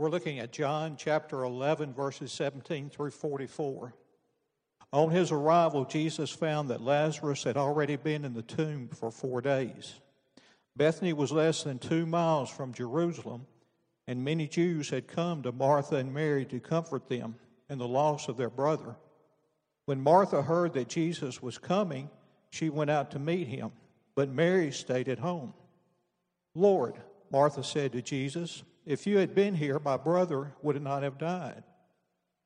We're looking at John chapter 11, verses 17 through 44. On his arrival, Jesus found that Lazarus had already been in the tomb for four days. Bethany was less than two miles from Jerusalem, and many Jews had come to Martha and Mary to comfort them in the loss of their brother. When Martha heard that Jesus was coming, she went out to meet him, but Mary stayed at home. Lord, Martha said to Jesus, if you had been here, my brother would not have died.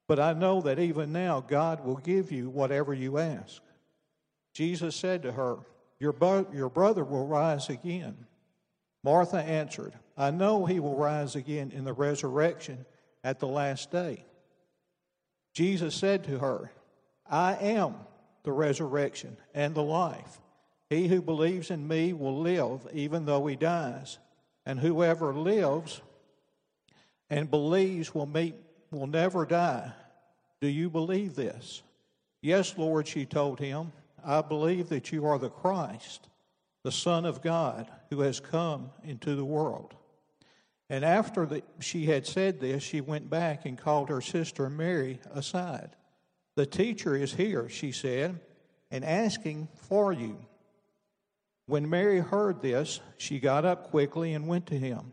But I know that even now God will give you whatever you ask. Jesus said to her, Your, your brother will rise again. Martha answered, I know he will rise again in the resurrection at the last day. Jesus said to her, I am the resurrection and the life. He who believes in me will live even though he dies, and whoever lives and believes will meet will never die. Do you believe this? Yes, Lord, she told him. I believe that you are the Christ, the Son of God, who has come into the world. And after the, she had said this, she went back and called her sister Mary aside. The teacher is here, she said, and asking for you. When Mary heard this, she got up quickly and went to him.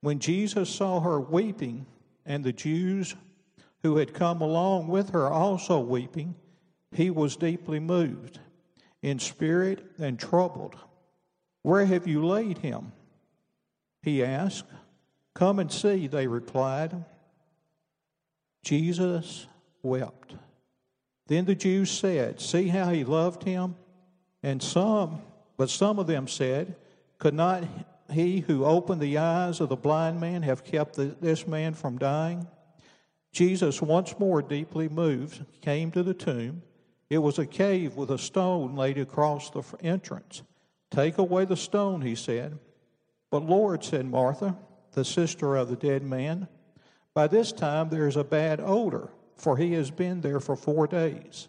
When Jesus saw her weeping, and the Jews who had come along with her also weeping, he was deeply moved in spirit and troubled. Where have you laid him? He asked. Come and see, they replied. Jesus wept. Then the Jews said, See how he loved him? And some, but some of them said, Could not he who opened the eyes of the blind man have kept the, this man from dying? Jesus, once more deeply moved, came to the tomb. It was a cave with a stone laid across the entrance. Take away the stone, he said. But Lord, said Martha, the sister of the dead man, by this time there is a bad odor, for he has been there for four days.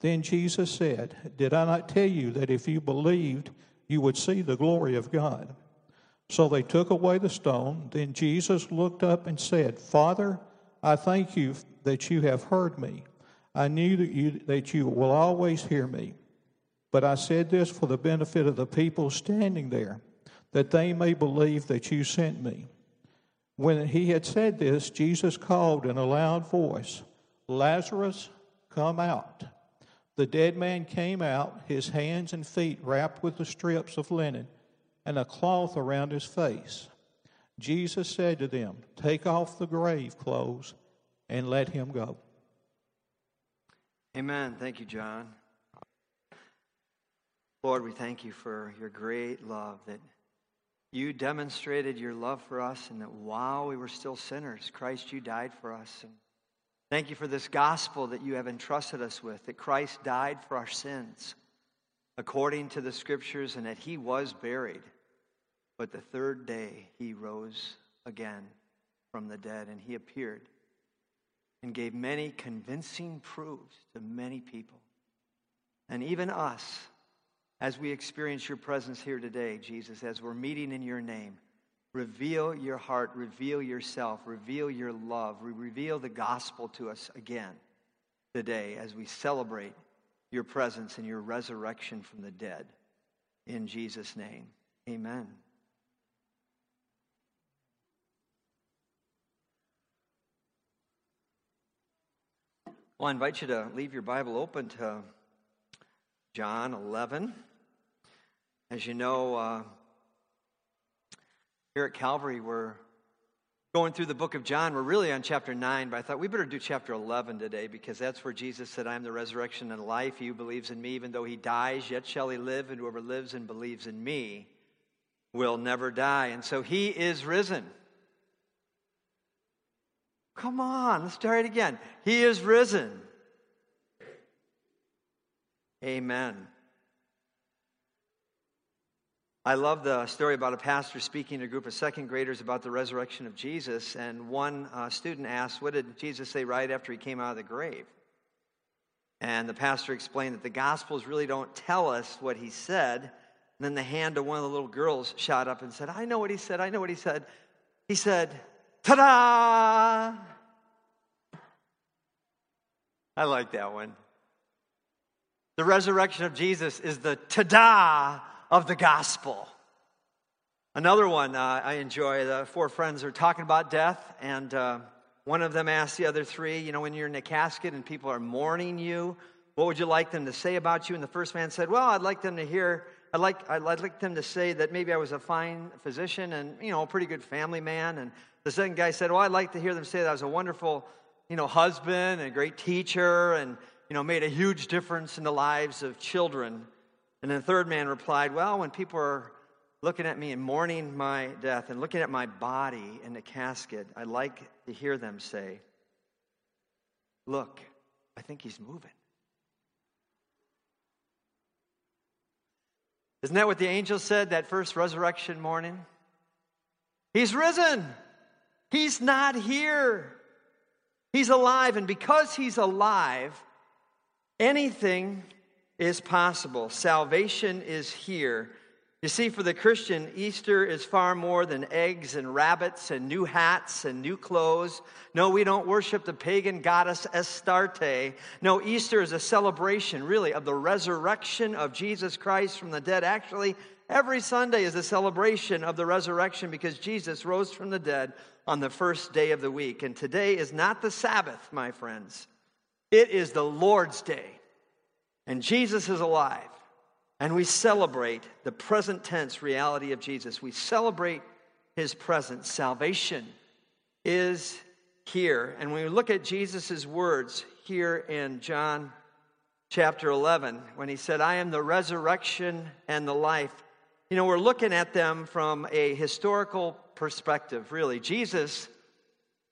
Then Jesus said, Did I not tell you that if you believed, you would see the glory of God? So they took away the stone. Then Jesus looked up and said, Father, I thank you that you have heard me. I knew that you, that you will always hear me. But I said this for the benefit of the people standing there, that they may believe that you sent me. When he had said this, Jesus called in a loud voice, Lazarus, come out. The dead man came out, his hands and feet wrapped with the strips of linen and a cloth around his face. Jesus said to them, Take off the grave clothes and let him go. Amen. Thank you, John. Lord, we thank you for your great love that you demonstrated your love for us, and that while we were still sinners, Christ, you died for us. And thank you for this gospel that you have entrusted us with, that Christ died for our sins according to the scriptures, and that he was buried. But the third day he rose again from the dead, and he appeared and gave many convincing proofs to many people. And even us, as we experience your presence here today, Jesus, as we're meeting in your name, reveal your heart, reveal yourself, reveal your love, reveal the gospel to us again today as we celebrate your presence and your resurrection from the dead. In Jesus' name, amen. Well, I invite you to leave your Bible open to John 11. As you know, uh, here at Calvary, we're going through the book of John. We're really on chapter 9, but I thought we better do chapter 11 today because that's where Jesus said, I am the resurrection and life. He who believes in me, even though he dies, yet shall he live, and whoever lives and believes in me will never die. And so he is risen. Come on, let's try it again. He is risen. Amen. I love the story about a pastor speaking to a group of second graders about the resurrection of Jesus. And one uh, student asked, What did Jesus say right after he came out of the grave? And the pastor explained that the Gospels really don't tell us what he said. And then the hand of one of the little girls shot up and said, I know what he said, I know what he said. He said, Ta da! I like that one. The resurrection of Jesus is the ta da of the gospel. Another one uh, I enjoy the four friends are talking about death, and uh, one of them asked the other three, You know, when you're in a casket and people are mourning you, what would you like them to say about you? And the first man said, Well, I'd like them to hear, I'd like, I'd like them to say that maybe I was a fine physician and, you know, a pretty good family man. And the second guy said, Well, I'd like to hear them say that I was a wonderful, you know, husband and a great teacher and, you know, made a huge difference in the lives of children. And then the third man replied, Well, when people are looking at me and mourning my death and looking at my body in the casket, I'd like to hear them say, Look, I think he's moving. Isn't that what the angel said that first resurrection morning? He's risen. He's not here. He's alive. And because he's alive, anything is possible. Salvation is here. You see, for the Christian, Easter is far more than eggs and rabbits and new hats and new clothes. No, we don't worship the pagan goddess Astarte. No, Easter is a celebration, really, of the resurrection of Jesus Christ from the dead. Actually, every Sunday is a celebration of the resurrection because Jesus rose from the dead on the first day of the week. And today is not the Sabbath, my friends, it is the Lord's day. And Jesus is alive. And we celebrate the present tense reality of Jesus. We celebrate his presence. Salvation is here. And when we look at Jesus' words here in John chapter 11, when he said, I am the resurrection and the life, you know, we're looking at them from a historical perspective, really. Jesus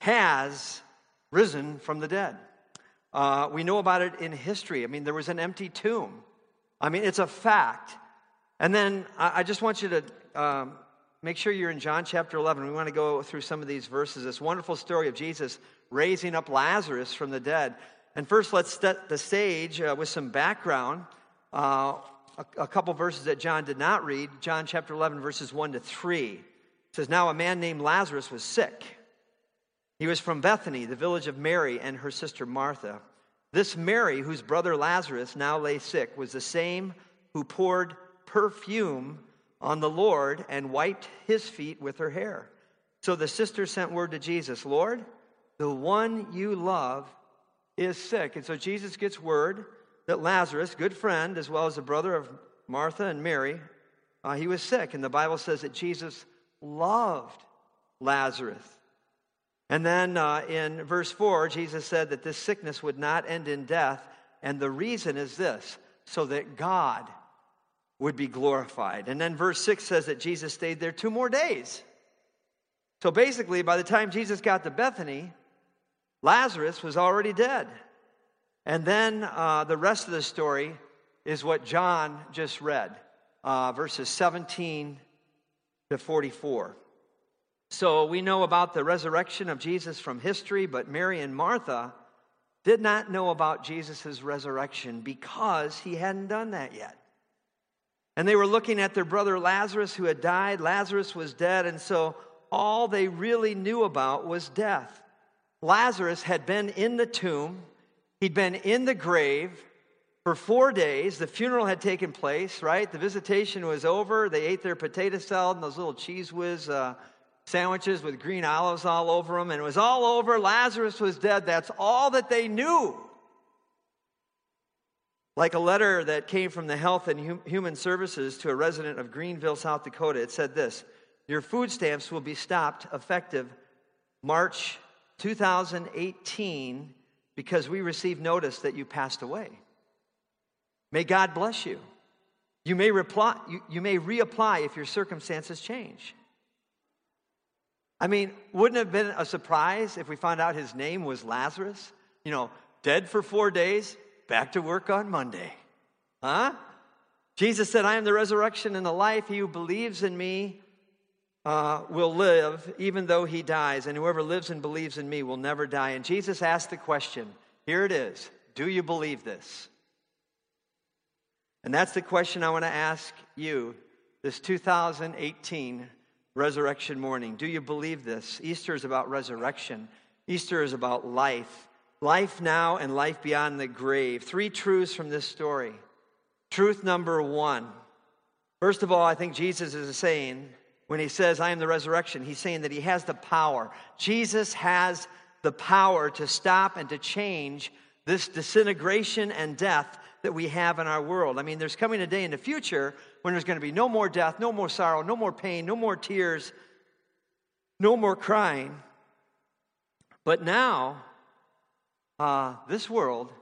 has risen from the dead. Uh, we know about it in history. I mean, there was an empty tomb. I mean, it's a fact. And then I, just want you to um, make sure you're in John chapter 11. We want to go through some of these verses. This wonderful story of Jesus raising up Lazarus from the dead. And first, let's set the stage uh, with some background. Uh, a, a couple verses that John did not read. John chapter 11, verses 1 to 3. It says, Now a man named Lazarus was sick. He was from Bethany, the village of Mary and her sister Martha. This Mary, whose brother Lazarus now lay sick, was the same who poured perfume on the Lord and wiped his feet with her hair. So the sister sent word to Jesus Lord, the one you love is sick. And so Jesus gets word that Lazarus, good friend, as well as the brother of Martha and Mary, uh, he was sick. And the Bible says that Jesus loved Lazarus. And then uh, in verse 4, Jesus said that this sickness would not end in death. And the reason is this so that God would be glorified. And then verse 6 says that Jesus stayed there two more days. So basically, by the time Jesus got to Bethany, Lazarus was already dead. And then uh, the rest of the story is what John just read, uh, verses 17 to 44. So we know about the resurrection of Jesus from history, but Mary and Martha did not know about Jesus' resurrection because he hadn't done that yet. And they were looking at their brother Lazarus who had died. Lazarus was dead, and so all they really knew about was death. Lazarus had been in the tomb, he'd been in the grave for four days. The funeral had taken place, right? The visitation was over. They ate their potato salad and those little Cheez Whiz uh, sandwiches with green olives all over them, and it was all over. Lazarus was dead. That's all that they knew. Like a letter that came from the Health and Human Services to a resident of Greenville, South Dakota, it said this Your food stamps will be stopped effective March 2018 because we received notice that you passed away. May God bless you. You may, reply, you, you may reapply if your circumstances change. I mean, wouldn't it have been a surprise if we found out his name was Lazarus? You know, dead for four days, back to work on Monday. Huh? Jesus said, I am the resurrection and the life. He who believes in me uh, will live even though he dies, and whoever lives and believes in me will never die. And Jesus asked the question here it is Do you believe this? And that's the question I want to ask you this 2018 resurrection morning. Do you believe this? Easter is about resurrection, Easter is about life. Life now and life beyond the grave. Three truths from this story. Truth number one. First of all, I think Jesus is saying, when he says, I am the resurrection, he's saying that he has the power. Jesus has the power to stop and to change this disintegration and death that we have in our world. I mean, there's coming a day in the future when there's going to be no more death, no more sorrow, no more pain, no more tears, no more crying. But now, uh, this world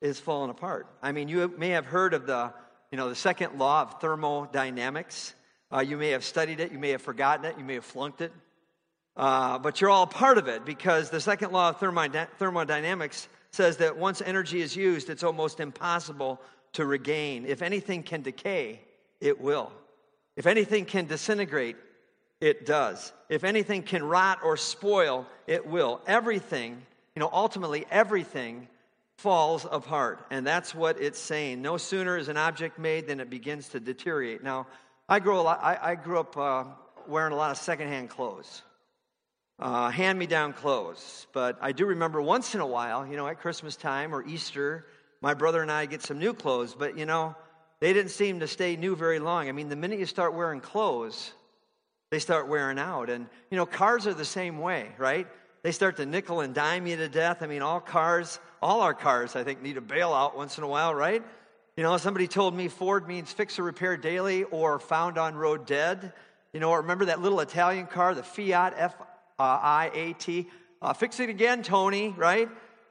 is falling apart. I mean, you may have heard of the, you know, the second law of thermodynamics. Uh, you may have studied it, you may have forgotten it, you may have flunked it. Uh, but you're all part of it because the second law of thermodynamics says that once energy is used, it's almost impossible to regain. If anything can decay, it will. If anything can disintegrate, it does. If anything can rot or spoil, it will. Everything, you know, ultimately everything falls apart. And that's what it's saying. No sooner is an object made than it begins to deteriorate. Now, I grew, lot, I, I grew up uh, wearing a lot of secondhand clothes uh, hand me down clothes. But I do remember once in a while, you know, at Christmas time or Easter, my brother and I get some new clothes. But, you know, they didn't seem to stay new very long. I mean, the minute you start wearing clothes, they start wearing out. And, you know, cars are the same way, right? They start to nickel and dime you to death. I mean, all cars, all our cars, I think, need a bailout once in a while, right? You know, somebody told me Ford means fix or repair daily or found on road dead. You know, remember that little Italian car, the Fiat F uh, Uh, fix it again, Tony, right?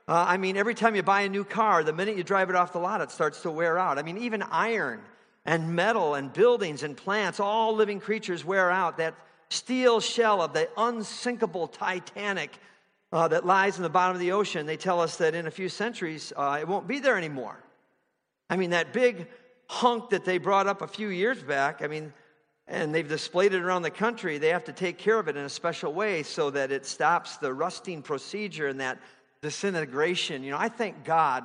Uh, I mean, every time you buy a new car, the minute you drive it off the lot, it starts to wear out. I mean, even iron and metal and buildings and plants, all living creatures wear out. That steel shell of the unsinkable Titanic uh, that lies in the bottom of the ocean, they tell us that in a few centuries, uh, it won't be there anymore. I mean, that big hunk that they brought up a few years back, I mean, and they've displayed it around the country, they have to take care of it in a special way so that it stops the rusting procedure and that disintegration. You know, I thank God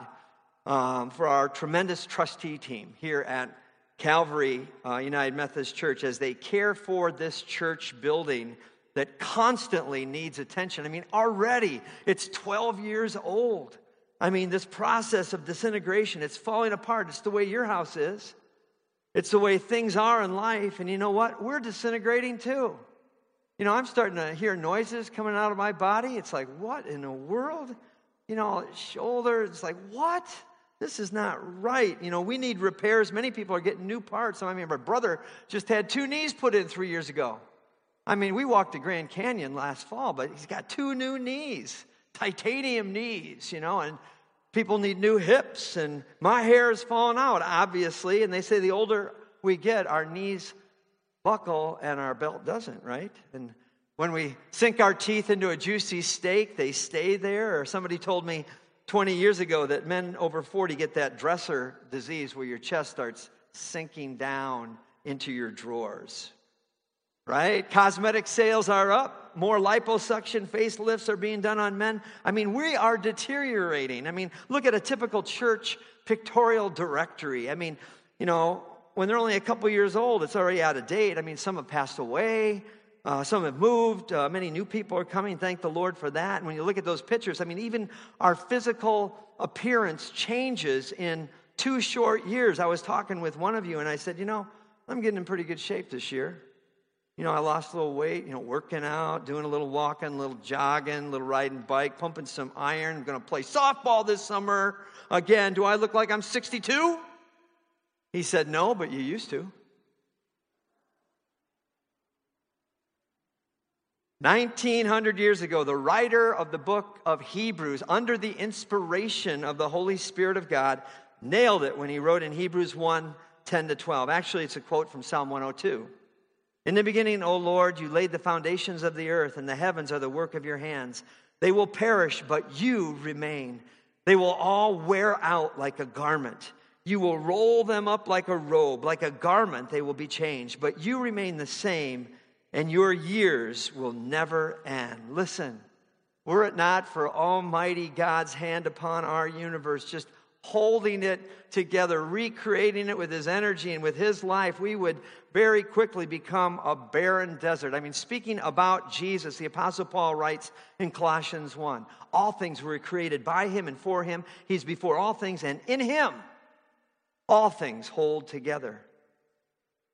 um, for our tremendous trustee team here at Calvary uh, United Methodist Church as they care for this church building that constantly needs attention. I mean, already it's 12 years old. I mean, this process of disintegration, it's falling apart. It's the way your house is. It's the way things are in life. And you know what? We're disintegrating too. You know, I'm starting to hear noises coming out of my body. It's like, what in the world? You know, shoulder, it's like, what? This is not right. You know, we need repairs. Many people are getting new parts. I mean, my brother just had two knees put in three years ago. I mean, we walked the Grand Canyon last fall, but he's got two new knees, titanium knees, you know, and People need new hips, and my hair is falling out, obviously. And they say the older we get, our knees buckle and our belt doesn't, right? And when we sink our teeth into a juicy steak, they stay there. Or somebody told me 20 years ago that men over 40 get that dresser disease where your chest starts sinking down into your drawers right? Cosmetic sales are up. More liposuction facelifts are being done on men. I mean, we are deteriorating. I mean, look at a typical church pictorial directory. I mean, you know, when they're only a couple years old, it's already out of date. I mean, some have passed away. Uh, some have moved. Uh, many new people are coming. Thank the Lord for that. And when you look at those pictures, I mean, even our physical appearance changes in two short years. I was talking with one of you, and I said, you know, I'm getting in pretty good shape this year you know, I lost a little weight, you know, working out, doing a little walking, a little jogging, a little riding bike, pumping some iron. I'm going to play softball this summer. Again, do I look like I'm 62? He said, No, but you used to. 1900 years ago, the writer of the book of Hebrews, under the inspiration of the Holy Spirit of God, nailed it when he wrote in Hebrews 1 10 to 12. Actually, it's a quote from Psalm 102. In the beginning, O Lord, you laid the foundations of the earth, and the heavens are the work of your hands. They will perish, but you remain. They will all wear out like a garment. You will roll them up like a robe, like a garment, they will be changed. But you remain the same, and your years will never end. Listen, were it not for Almighty God's hand upon our universe, just holding it together, recreating it with his energy and with his life, we would very quickly become a barren desert. I mean, speaking about Jesus, the Apostle Paul writes in Colossians 1 All things were created by him and for him. He's before all things, and in him all things hold together.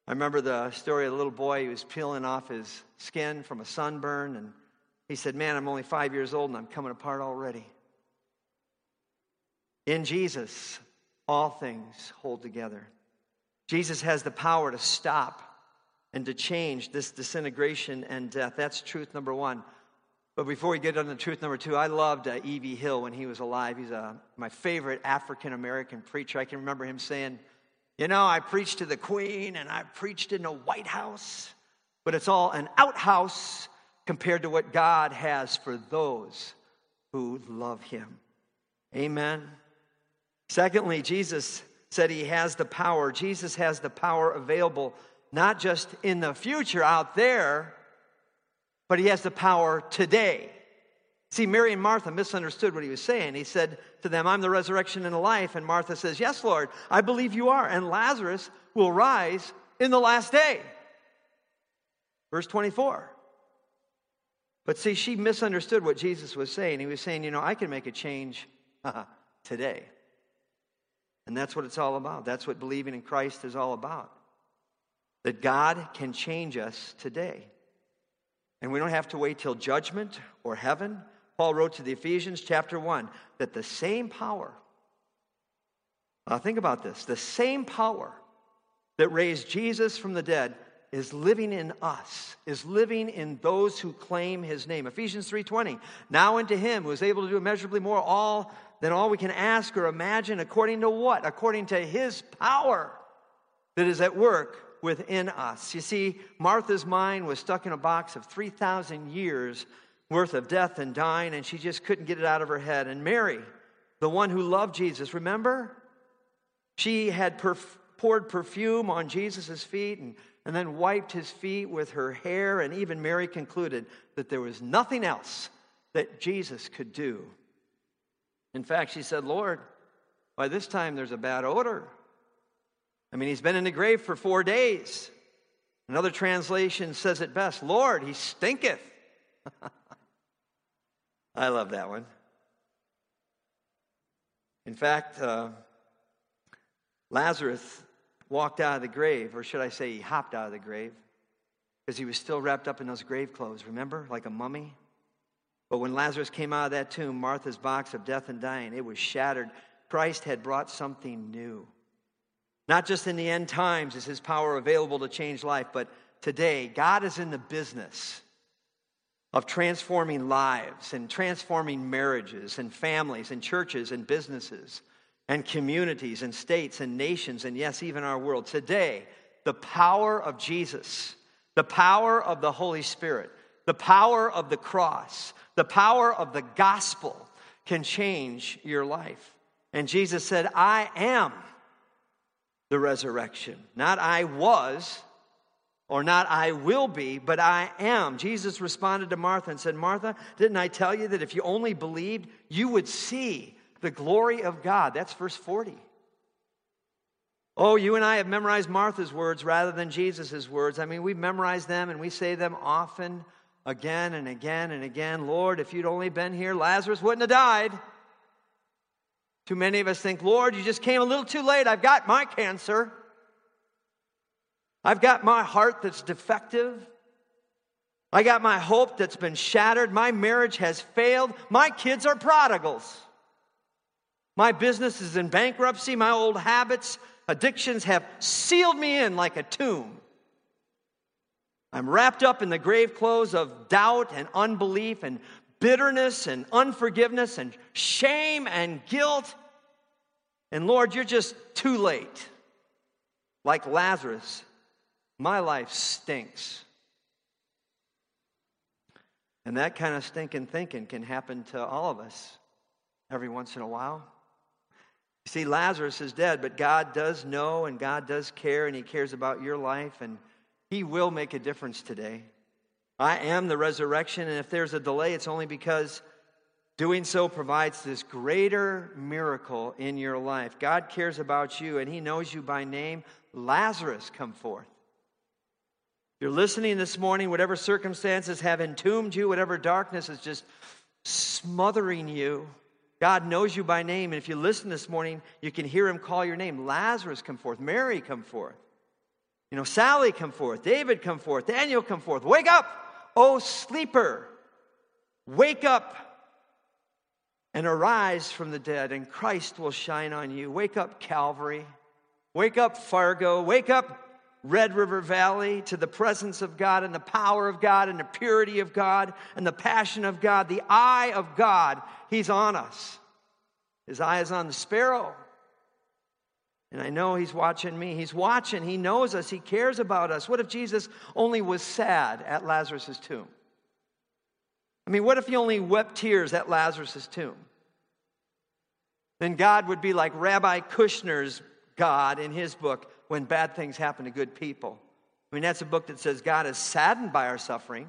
I remember the story of a little boy who was peeling off his skin from a sunburn, and he said, Man, I'm only five years old and I'm coming apart already. In Jesus, all things hold together. Jesus has the power to stop and to change this disintegration and death. That's truth number one. But before we get on to truth number two, I loved uh, E.V. Hill when he was alive. He's uh, my favorite African American preacher. I can remember him saying, You know, I preached to the Queen and I preached in the White House, but it's all an outhouse compared to what God has for those who love Him. Amen. Secondly, Jesus said he has the power. Jesus has the power available, not just in the future out there, but he has the power today. See, Mary and Martha misunderstood what he was saying. He said to them, I'm the resurrection and the life. And Martha says, Yes, Lord, I believe you are. And Lazarus will rise in the last day. Verse 24. But see, she misunderstood what Jesus was saying. He was saying, You know, I can make a change uh, today. And that's what it's all about. That's what believing in Christ is all about. That God can change us today. And we don't have to wait till judgment or heaven. Paul wrote to the Ephesians, chapter 1, that the same power, uh, think about this, the same power that raised Jesus from the dead is living in us is living in those who claim his name ephesians 3.20 now unto him who is able to do immeasurably more all than all we can ask or imagine, according to what? According to his power that is at work within us. You see, Martha's mind was stuck in a box of 3,000 years worth of death and dying, and she just couldn't get it out of her head. And Mary, the one who loved Jesus, remember? She had perf- poured perfume on Jesus' feet and, and then wiped his feet with her hair, and even Mary concluded that there was nothing else that Jesus could do in fact, she said, Lord, by this time there's a bad odor. I mean, he's been in the grave for four days. Another translation says it best Lord, he stinketh. I love that one. In fact, uh, Lazarus walked out of the grave, or should I say, he hopped out of the grave, because he was still wrapped up in those grave clothes, remember, like a mummy? But when Lazarus came out of that tomb, Martha's box of death and dying, it was shattered. Christ had brought something new. Not just in the end times is his power available to change life, but today, God is in the business of transforming lives and transforming marriages and families and churches and businesses and communities and states and nations and, yes, even our world. Today, the power of Jesus, the power of the Holy Spirit, the power of the cross, the power of the gospel can change your life. And Jesus said, I am the resurrection. Not I was, or not I will be, but I am. Jesus responded to Martha and said, Martha, didn't I tell you that if you only believed, you would see the glory of God? That's verse 40. Oh, you and I have memorized Martha's words rather than Jesus' words. I mean, we memorize them and we say them often again and again and again Lord, if you'd only been here, Lazarus wouldn't have died. Too many of us think, Lord, you just came a little too late. I've got my cancer. I've got my heart that's defective. I got my hope that's been shattered. My marriage has failed. My kids are prodigals. My business is in bankruptcy. My old habits, addictions have sealed me in like a tomb. I'm wrapped up in the grave clothes of doubt and unbelief and bitterness and unforgiveness and shame and guilt. And Lord, you're just too late, like Lazarus My life stinks. And that kind of stinking thinking can happen to all of us every once in a while. You see, Lazarus is dead, but God does know and God does care and He cares about your life and He will make a difference today. I am the resurrection, and if there's a delay, it's only because doing so provides this greater miracle in your life. God cares about you and He knows you by name. Lazarus, come forth you're listening this morning, whatever circumstances have entombed you, whatever darkness is just smothering you, God knows you by name. And if you listen this morning, you can hear him call your name. Lazarus, come forth. Mary, come forth. You know, Sally, come forth. David, come forth. Daniel, come forth. Wake up, O sleeper. Wake up and arise from the dead, and Christ will shine on you. Wake up, Calvary. Wake up, Fargo. Wake up, Red River Valley to the presence of God and the power of God and the purity of God and the passion of God. The eye of God, He's on us. His eye is on the sparrow. And I know He's watching me. He's watching. He knows us. He cares about us. What if Jesus only was sad at Lazarus' tomb? I mean, what if He only wept tears at Lazarus' tomb? Then God would be like Rabbi Kushner's God in his book when bad things happen to good people. I mean, that's a book that says God is saddened by our suffering.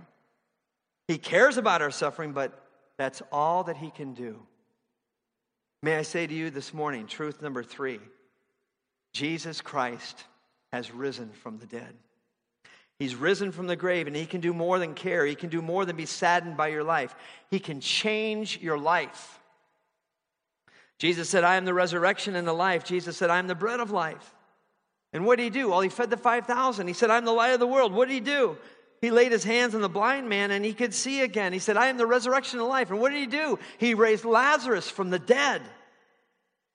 He cares about our suffering, but that's all that He can do. May I say to you this morning, truth number three Jesus Christ has risen from the dead. He's risen from the grave, and He can do more than care. He can do more than be saddened by your life. He can change your life. Jesus said, I am the resurrection and the life. Jesus said, I am the bread of life. And what did he do? Well, he fed the 5,000. He said, I'm the light of the world. What did he do? He laid his hands on the blind man and he could see again. He said, I am the resurrection of life. And what did he do? He raised Lazarus from the dead.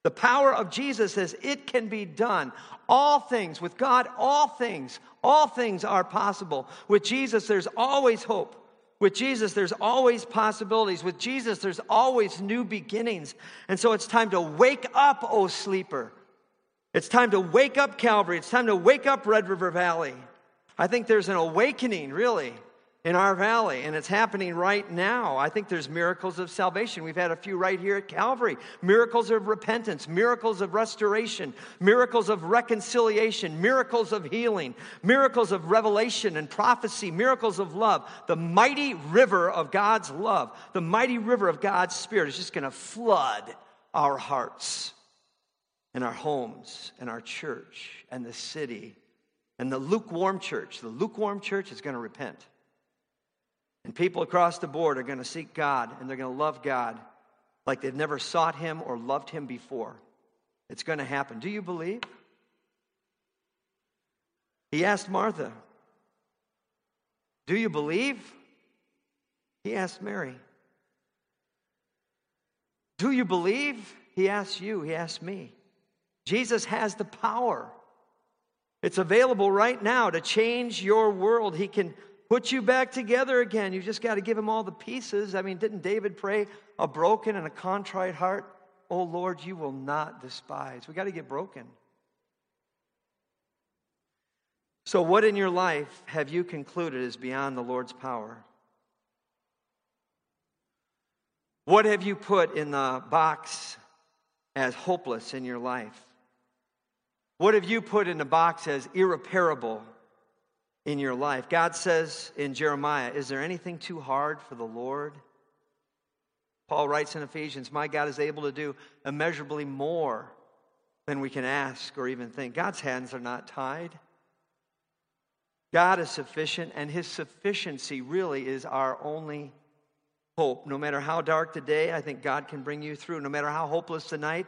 The power of Jesus says it can be done. All things, with God, all things, all things are possible. With Jesus, there's always hope. With Jesus, there's always possibilities. With Jesus, there's always new beginnings. And so it's time to wake up, O sleeper. It's time to wake up Calvary. It's time to wake up Red River Valley. I think there's an awakening, really, in our valley, and it's happening right now. I think there's miracles of salvation. We've had a few right here at Calvary miracles of repentance, miracles of restoration, miracles of reconciliation, miracles of healing, miracles of revelation and prophecy, miracles of love. The mighty river of God's love, the mighty river of God's Spirit is just going to flood our hearts and our homes and our church and the city and the lukewarm church. The lukewarm church is going to repent. And people across the board are going to seek God and they're going to love God like they've never sought Him or loved Him before. It's going to happen. Do you believe? He asked Martha, Do you believe? He asked Mary, Do you believe? He asked you, he asked me. Jesus has the power. It's available right now to change your world. He can put you back together again. You just got to give him all the pieces. I mean, didn't David pray, a broken and a contrite heart? Oh Lord, you will not despise. We got to get broken. So, what in your life have you concluded is beyond the Lord's power? What have you put in the box as hopeless in your life? What have you put in a box as irreparable in your life? God says in Jeremiah, Is there anything too hard for the Lord? Paul writes in Ephesians, My God is able to do immeasurably more than we can ask or even think. God's hands are not tied. God is sufficient, and His sufficiency really is our only hope. No matter how dark the day, I think God can bring you through. No matter how hopeless the night,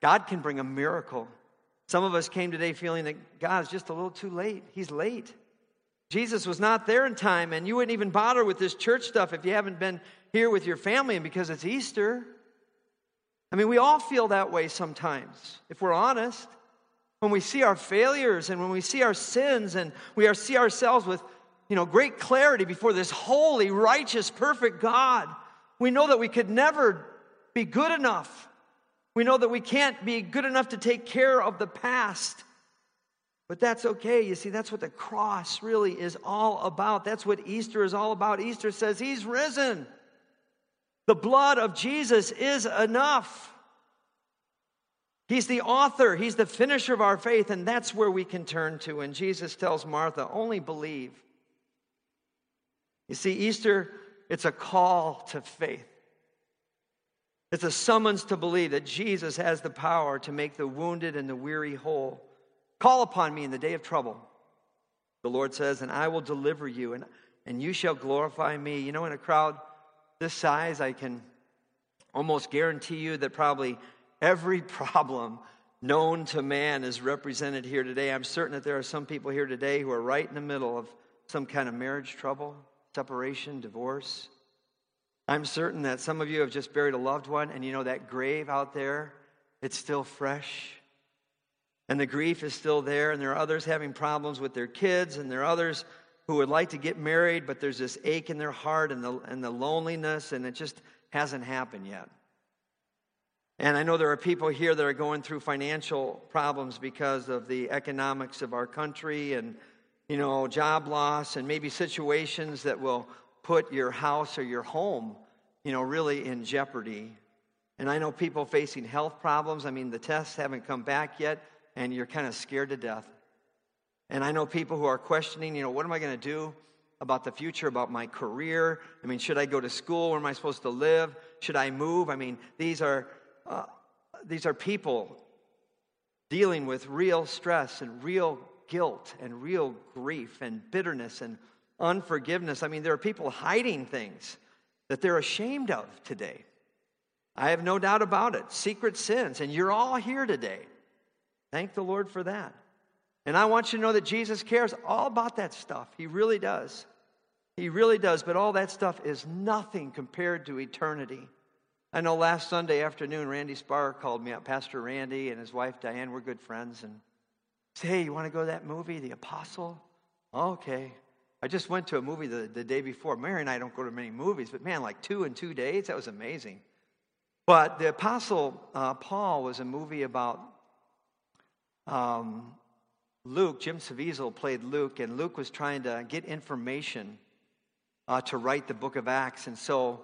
God can bring a miracle. Some of us came today feeling that God is just a little too late. He's late. Jesus was not there in time, and you wouldn't even bother with this church stuff if you haven't been here with your family and because it's Easter. I mean, we all feel that way sometimes, if we're honest. When we see our failures and when we see our sins and we see ourselves with you know, great clarity before this holy, righteous, perfect God, we know that we could never be good enough. We know that we can't be good enough to take care of the past. But that's okay. You see, that's what the cross really is all about. That's what Easter is all about. Easter says he's risen. The blood of Jesus is enough. He's the author, He's the finisher of our faith, and that's where we can turn to. And Jesus tells Martha, only believe. You see, Easter, it's a call to faith. It's a summons to believe that Jesus has the power to make the wounded and the weary whole. Call upon me in the day of trouble, the Lord says, and I will deliver you, and, and you shall glorify me. You know, in a crowd this size, I can almost guarantee you that probably every problem known to man is represented here today. I'm certain that there are some people here today who are right in the middle of some kind of marriage trouble, separation, divorce. I'm certain that some of you have just buried a loved one, and you know that grave out there, it's still fresh. And the grief is still there, and there are others having problems with their kids, and there are others who would like to get married, but there's this ache in their heart and the, and the loneliness, and it just hasn't happened yet. And I know there are people here that are going through financial problems because of the economics of our country and, you know, job loss and maybe situations that will put your house or your home, you know, really in jeopardy. And I know people facing health problems. I mean, the tests haven't come back yet, and you're kind of scared to death. And I know people who are questioning, you know, what am I going to do about the future, about my career? I mean, should I go to school? Where am I supposed to live? Should I move? I mean, these are, uh, these are people dealing with real stress and real guilt and real grief and bitterness and unforgiveness. I mean, there are people hiding things that they're ashamed of today. I have no doubt about it. Secret sins. And you're all here today. Thank the Lord for that. And I want you to know that Jesus cares all about that stuff. He really does. He really does. But all that stuff is nothing compared to eternity. I know last Sunday afternoon, Randy Spar called me up. Pastor Randy and his wife Diane, we're good friends. And said, Hey, you want to go to that movie, The Apostle? okay. I just went to a movie the, the day before. Mary and I don't go to many movies, but man, like two in two days, that was amazing. But The Apostle uh, Paul was a movie about um, Luke. Jim Caviezel played Luke, and Luke was trying to get information uh, to write the book of Acts. And so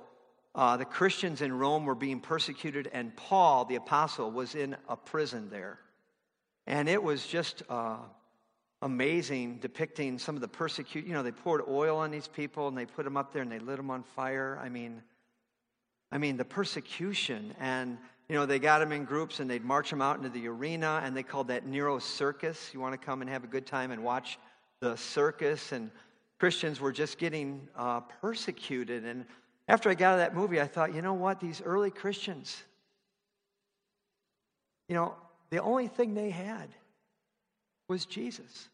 uh, the Christians in Rome were being persecuted, and Paul, the apostle, was in a prison there. And it was just uh, amazing depicting some of the persecute. You know, they poured oil on these people and they put them up there and they lit them on fire. I mean, I mean the persecution and you know they got them in groups and they'd march them out into the arena and they called that Nero circus. You want to come and have a good time and watch the circus and Christians were just getting uh, persecuted. And after I got out of that movie, I thought, you know what? These early Christians, you know, the only thing they had was Jesus.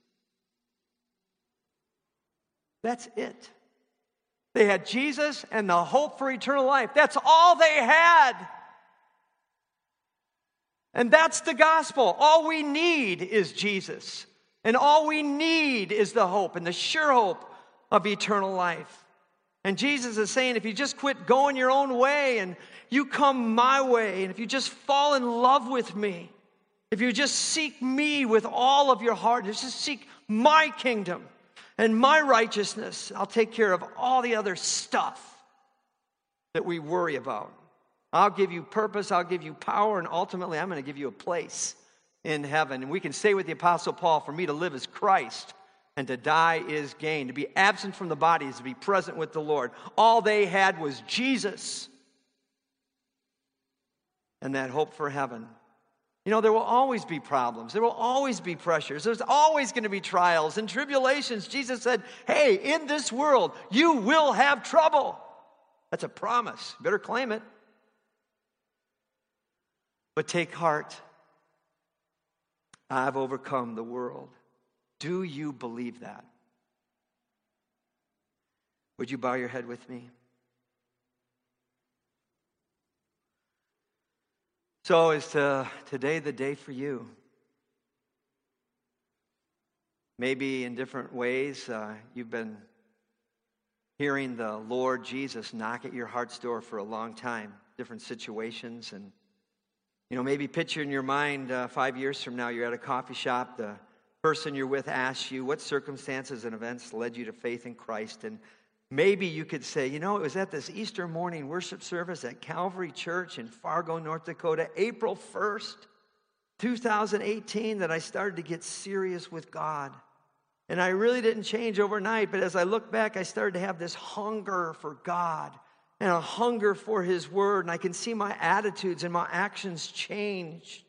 That's it. They had Jesus and the hope for eternal life. That's all they had. And that's the gospel. All we need is Jesus. And all we need is the hope and the sure hope of eternal life. And Jesus is saying, if you just quit going your own way and you come my way, and if you just fall in love with me, if you just seek me with all of your heart, just seek my kingdom, and my righteousness, I'll take care of all the other stuff that we worry about. I'll give you purpose, I'll give you power, and ultimately, I'm going to give you a place in heaven. And we can say with the Apostle Paul, for me to live is Christ, and to die is gain. To be absent from the body is to be present with the Lord. All they had was Jesus and that hope for heaven. You know, there will always be problems. There will always be pressures. There's always going to be trials and tribulations. Jesus said, Hey, in this world, you will have trouble. That's a promise. Better claim it. But take heart. I've overcome the world. Do you believe that? Would you bow your head with me? So, is to, today the day for you? Maybe in different ways, uh, you've been hearing the Lord Jesus knock at your heart's door for a long time, different situations. And, you know, maybe picture in your mind uh, five years from now, you're at a coffee shop, the person you're with asks you what circumstances and events led you to faith in Christ. And maybe you could say, you know, it was at this Easter morning worship service at Calvary Church in Fargo, North Dakota, April 1st, 2018, that I started to get serious with God. And I really didn't change overnight, but as I look back, I started to have this hunger for God and a hunger for His Word. And I can see my attitudes and my actions change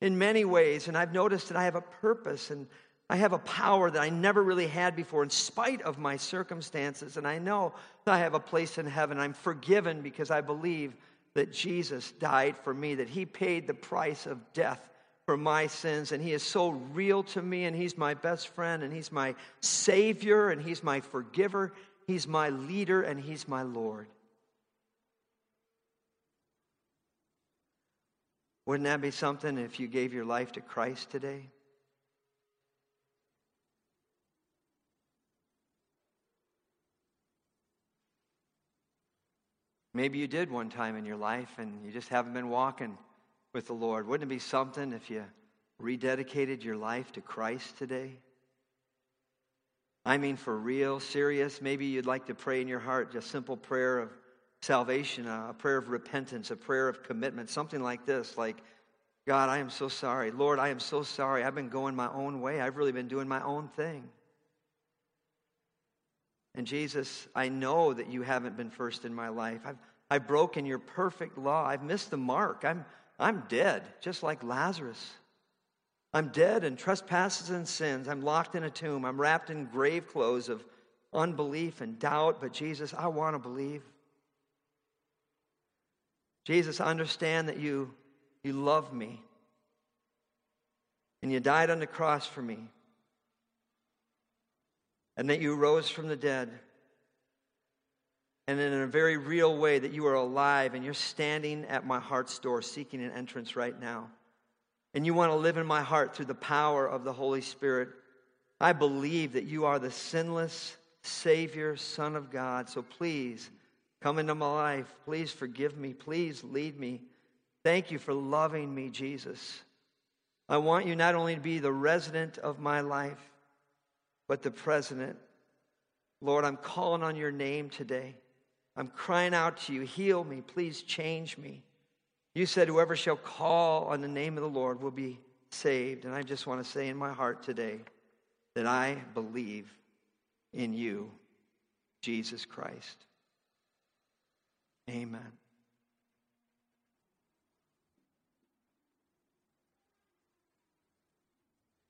in many ways. And I've noticed that I have a purpose and I have a power that I never really had before, in spite of my circumstances. And I know that I have a place in heaven. I'm forgiven because I believe that Jesus died for me, that He paid the price of death for my sins. And He is so real to me, and He's my best friend, and He's my Savior, and He's my forgiver, He's my leader, and He's my Lord. Wouldn't that be something if you gave your life to Christ today? Maybe you did one time in your life and you just haven't been walking with the Lord. Wouldn't it be something if you rededicated your life to Christ today? I mean, for real, serious. Maybe you'd like to pray in your heart just simple prayer of salvation, a prayer of repentance, a prayer of commitment, something like this like, God, I am so sorry. Lord, I am so sorry. I've been going my own way. I've really been doing my own thing. And Jesus, I know that you haven't been first in my life. I've, I've broken your perfect law. I've missed the mark. I'm, I'm dead, just like Lazarus. I'm dead in trespasses and sins. I'm locked in a tomb. I'm wrapped in grave clothes of unbelief and doubt. But Jesus, I want to believe. Jesus, I understand that you, you love me and you died on the cross for me and that you rose from the dead and in a very real way that you are alive and you're standing at my heart's door seeking an entrance right now. And you want to live in my heart through the power of the Holy Spirit. I believe that you are the sinless Savior, Son of God. So please Come into my life. Please forgive me. Please lead me. Thank you for loving me, Jesus. I want you not only to be the resident of my life, but the president. Lord, I'm calling on your name today. I'm crying out to you. Heal me. Please change me. You said, Whoever shall call on the name of the Lord will be saved. And I just want to say in my heart today that I believe in you, Jesus Christ. Amen.